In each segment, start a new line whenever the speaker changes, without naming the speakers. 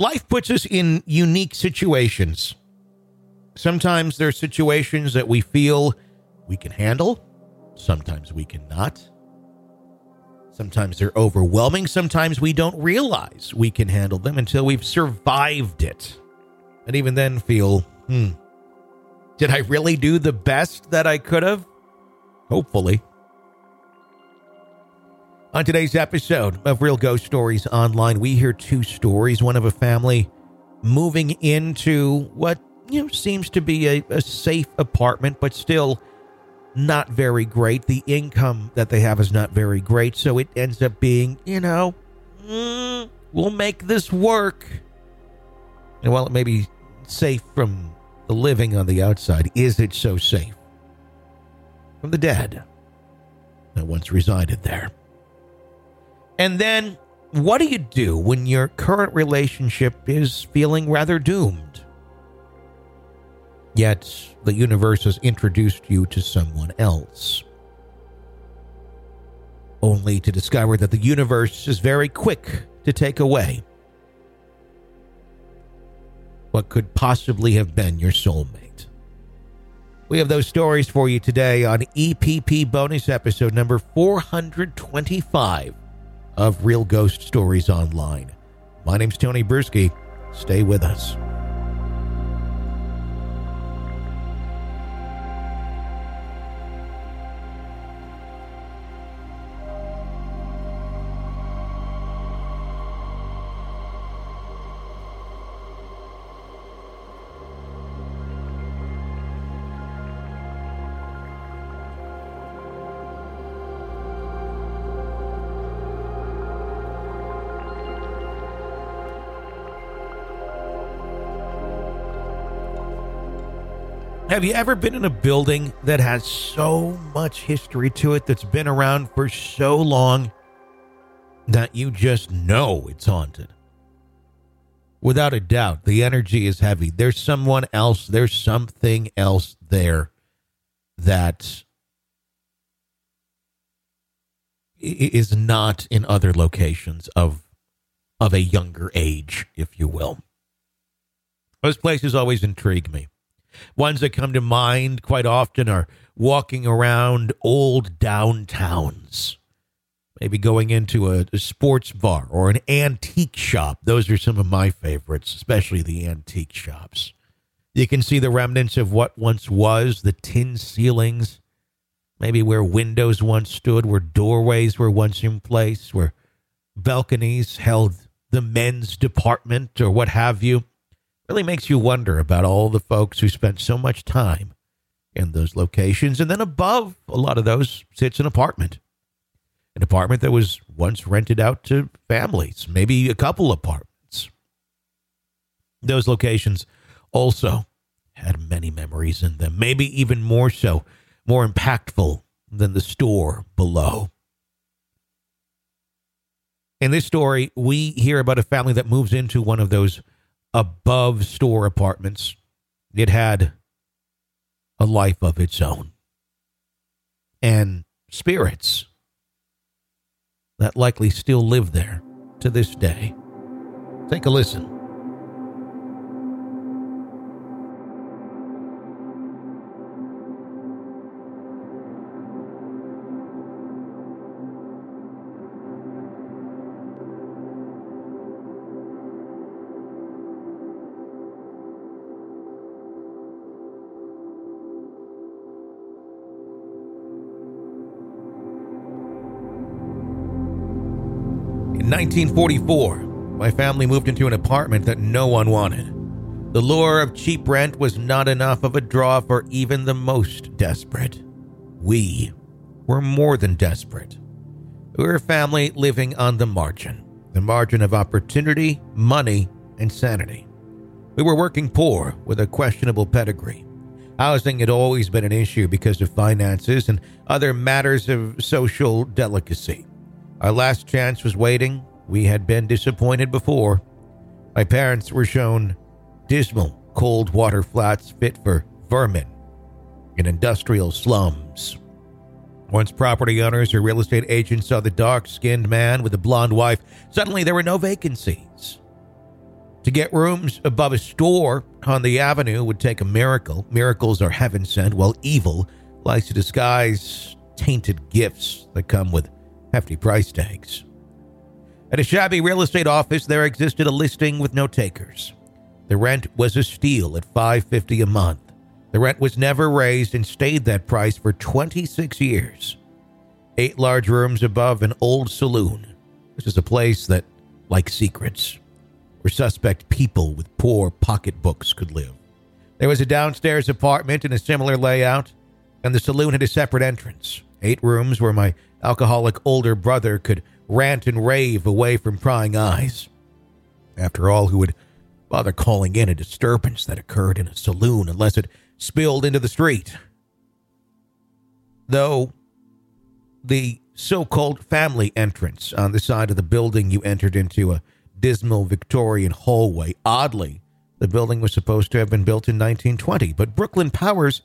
Life puts us in unique situations. Sometimes there are situations that we feel we can handle, sometimes we cannot. Sometimes they're overwhelming, sometimes we don't realize we can handle them until we've survived it. And even then feel, hmm, did I really do the best that I could have? Hopefully. On today's episode of Real Ghost Stories Online, we hear two stories one of a family moving into what you know seems to be a, a safe apartment, but still not very great. The income that they have is not very great, so it ends up being, you know, mm, we'll make this work. And while it may be safe from the living on the outside, is it so safe from the dead that once resided there? And then, what do you do when your current relationship is feeling rather doomed? Yet, the universe has introduced you to someone else. Only to discover that the universe is very quick to take away what could possibly have been your soulmate. We have those stories for you today on EPP bonus episode number 425 of Real Ghost Stories Online. My name's Tony Brueski. Stay with us. Have you ever been in a building that has so much history to it that's been around for so long that you just know it's haunted? Without a doubt, the energy is heavy. There's someone else, there's something else there that is not in other locations of of a younger age, if you will. Those places always intrigue me. Ones that come to mind quite often are walking around old downtowns, maybe going into a, a, sports bar or an antique shop. Those are some of my favorites, especially the antique shops. You can see the remnants of what once was the tin ceilings, maybe where windows once stood, where doorways were once in place, where balconies held the men's department or what have you really makes you wonder about all the folks who spent so much time in those locations. And then above a lot of those sits an apartment, an apartment that was once rented out to families, maybe a couple apartments. Those locations also had many memories in them, maybe even more so, more impactful than the store below. In this story, we hear about a family that moves into one of those above store apartments. It had a life of its own and spirits that likely still live there to this day. Take a listen. 1944, my family moved into an apartment that no one wanted. The lure of cheap rent was not enough of a draw for even the most desperate. We were more than desperate. We were a family living on the margin the margin of opportunity, money, and sanity. We were working poor with a questionable pedigree. Housing had always been an issue because of finances and other matters of social delicacy. Our last chance was waiting. We had been disappointed before. My parents were shown dismal, cold water flats fit for vermin in industrial slums. Once property owners or real estate agents saw the dark skinned man with the blonde wife, suddenly there were no vacancies. To get rooms above a store on the avenue would take a miracle. Miracles are heaven sent, while evil likes to disguise tainted gifts that come with hefty price tags. At a shabby real estate office, there existed a listing with no takers. The rent was a steal at 550 a month. The rent was never raised and stayed that price for 26 years. Eight large rooms above an old saloon. This is a place that, like secrets, where suspect people with poor pocketbooks could live. There was a downstairs apartment in a similar layout, and the saloon had a separate entrance. Eight rooms where my alcoholic older brother could rant and rave away from prying eyes. After all, who would bother calling in a disturbance that occurred in a saloon unless it spilled into the street? Though the so called family entrance on the side of the building you entered into a dismal Victorian hallway. Oddly, the building was supposed to have been built in 1920, but Brooklyn powers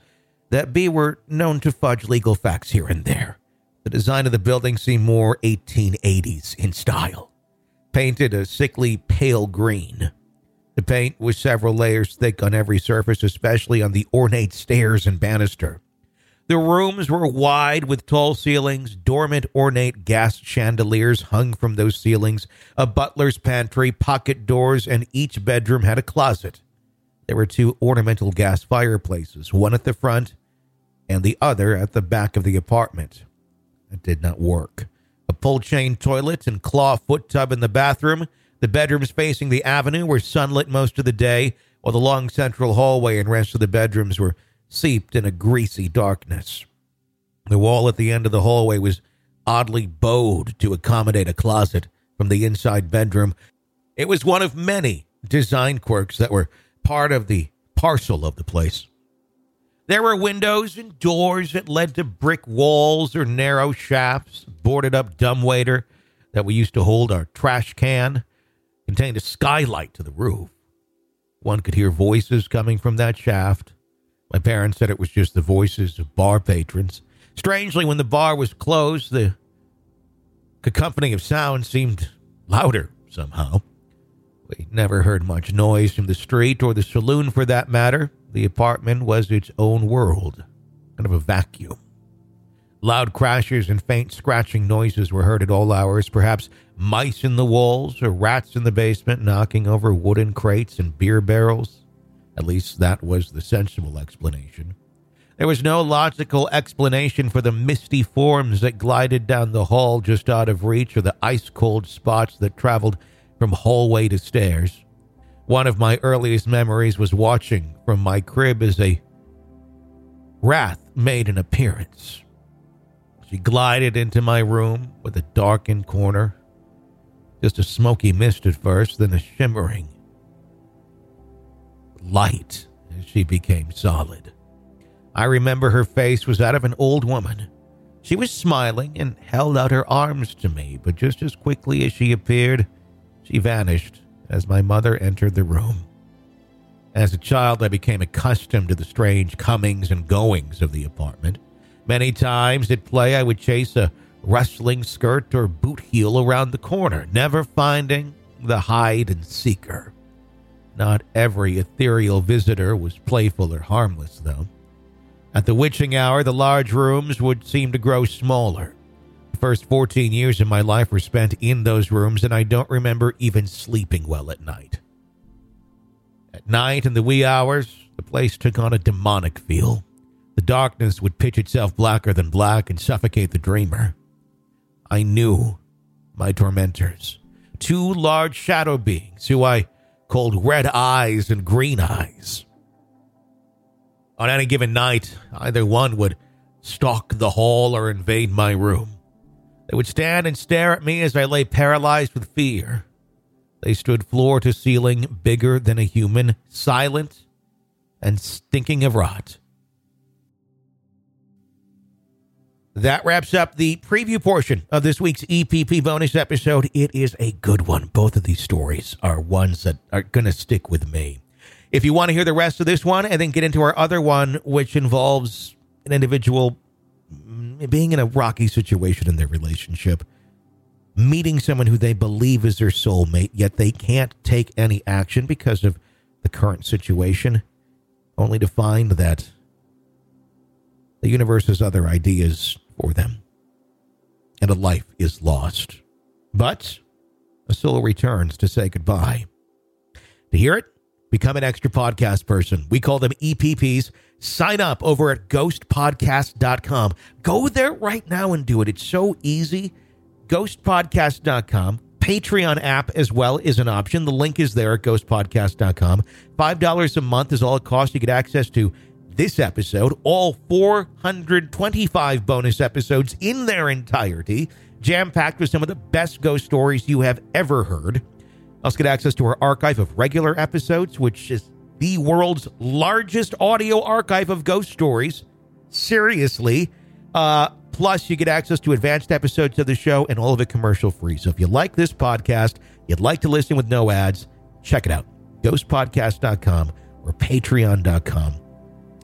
that be were known to fudge legal facts here and there. The design of the building seemed more 1880s in style, painted a sickly pale green. The paint was several layers thick on every surface, especially on the ornate stairs and banister. The rooms were wide with tall ceilings, dormant ornate gas chandeliers hung from those ceilings, a butler's pantry, pocket doors, and each bedroom had a closet. There were two ornamental gas fireplaces, one at the front and the other at the back of the apartment. It did not work. A pull chain toilet and claw foot tub in the bathroom. The bedrooms facing the avenue were sunlit most of the day, while the long central hallway and rest of the bedrooms were seeped in a greasy darkness. The wall at the end of the hallway was oddly bowed to accommodate a closet from the inside bedroom. It was one of many design quirks that were part of the parcel of the place. There were windows and doors that led to brick walls or narrow shafts, boarded up dumbwaiter that we used to hold our trash can, contained a skylight to the roof. One could hear voices coming from that shaft, my parents said it was just the voices of bar patrons. Strangely, when the bar was closed, the cacophony of sound seemed louder somehow. We never heard much noise from the street or the saloon for that matter. The apartment was its own world, kind of a vacuum. Loud crashes and faint scratching noises were heard at all hours, perhaps mice in the walls or rats in the basement knocking over wooden crates and beer barrels. At least that was the sensible explanation. There was no logical explanation for the misty forms that glided down the hall just out of reach or the ice cold spots that traveled from hallway to stairs. One of my earliest memories was watching from my crib as a wrath made an appearance. She glided into my room with a darkened corner, just a smoky mist at first, then a shimmering light as she became solid. I remember her face was that of an old woman. She was smiling and held out her arms to me, but just as quickly as she appeared, she vanished as my mother entered the room. As a child, I became accustomed to the strange comings and goings of the apartment. Many times at play, I would chase a rustling skirt or boot heel around the corner, never finding the hide and seeker. Not every ethereal visitor was playful or harmless, though. At the witching hour, the large rooms would seem to grow smaller. The first 14 years of my life were spent in those rooms, and I don't remember even sleeping well at night. At night, in the wee hours, the place took on a demonic feel. The darkness would pitch itself blacker than black and suffocate the dreamer. I knew my tormentors, two large shadow beings who I called Red Eyes and Green Eyes. On any given night, either one would stalk the hall or invade my room. They would stand and stare at me as I lay paralyzed with fear. They stood floor to ceiling, bigger than a human, silent and stinking of rot. That wraps up the preview portion of this week's EPP bonus episode. It is a good one. Both of these stories are ones that are going to stick with me. If you want to hear the rest of this one and then get into our other one, which involves an individual being in a rocky situation in their relationship, meeting someone who they believe is their soulmate, yet they can't take any action because of the current situation, only to find that the universe has other ideas for them and a life is lost. But a soul returns to say goodbye. To hear it, become an extra podcast person. We call them EPPs. Sign up over at ghostpodcast.com. Go there right now and do it. It's so easy. Ghostpodcast.com. Patreon app as well is an option. The link is there at ghostpodcast.com. $5 a month is all it costs. You get access to this episode, all 425 bonus episodes in their entirety, jam packed with some of the best ghost stories you have ever heard. Also, get access to our archive of regular episodes, which is the world's largest audio archive of ghost stories. Seriously. Uh, plus, you get access to advanced episodes of the show and all of it commercial free. So if you like this podcast, you'd like to listen with no ads, check it out. Ghostpodcast.com or patreon.com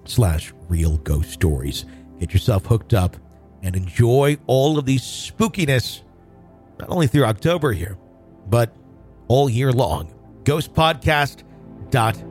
slash real ghost stories. Get yourself hooked up and enjoy all of the spookiness, not only through October here, but all year long. Ghostpodcast.com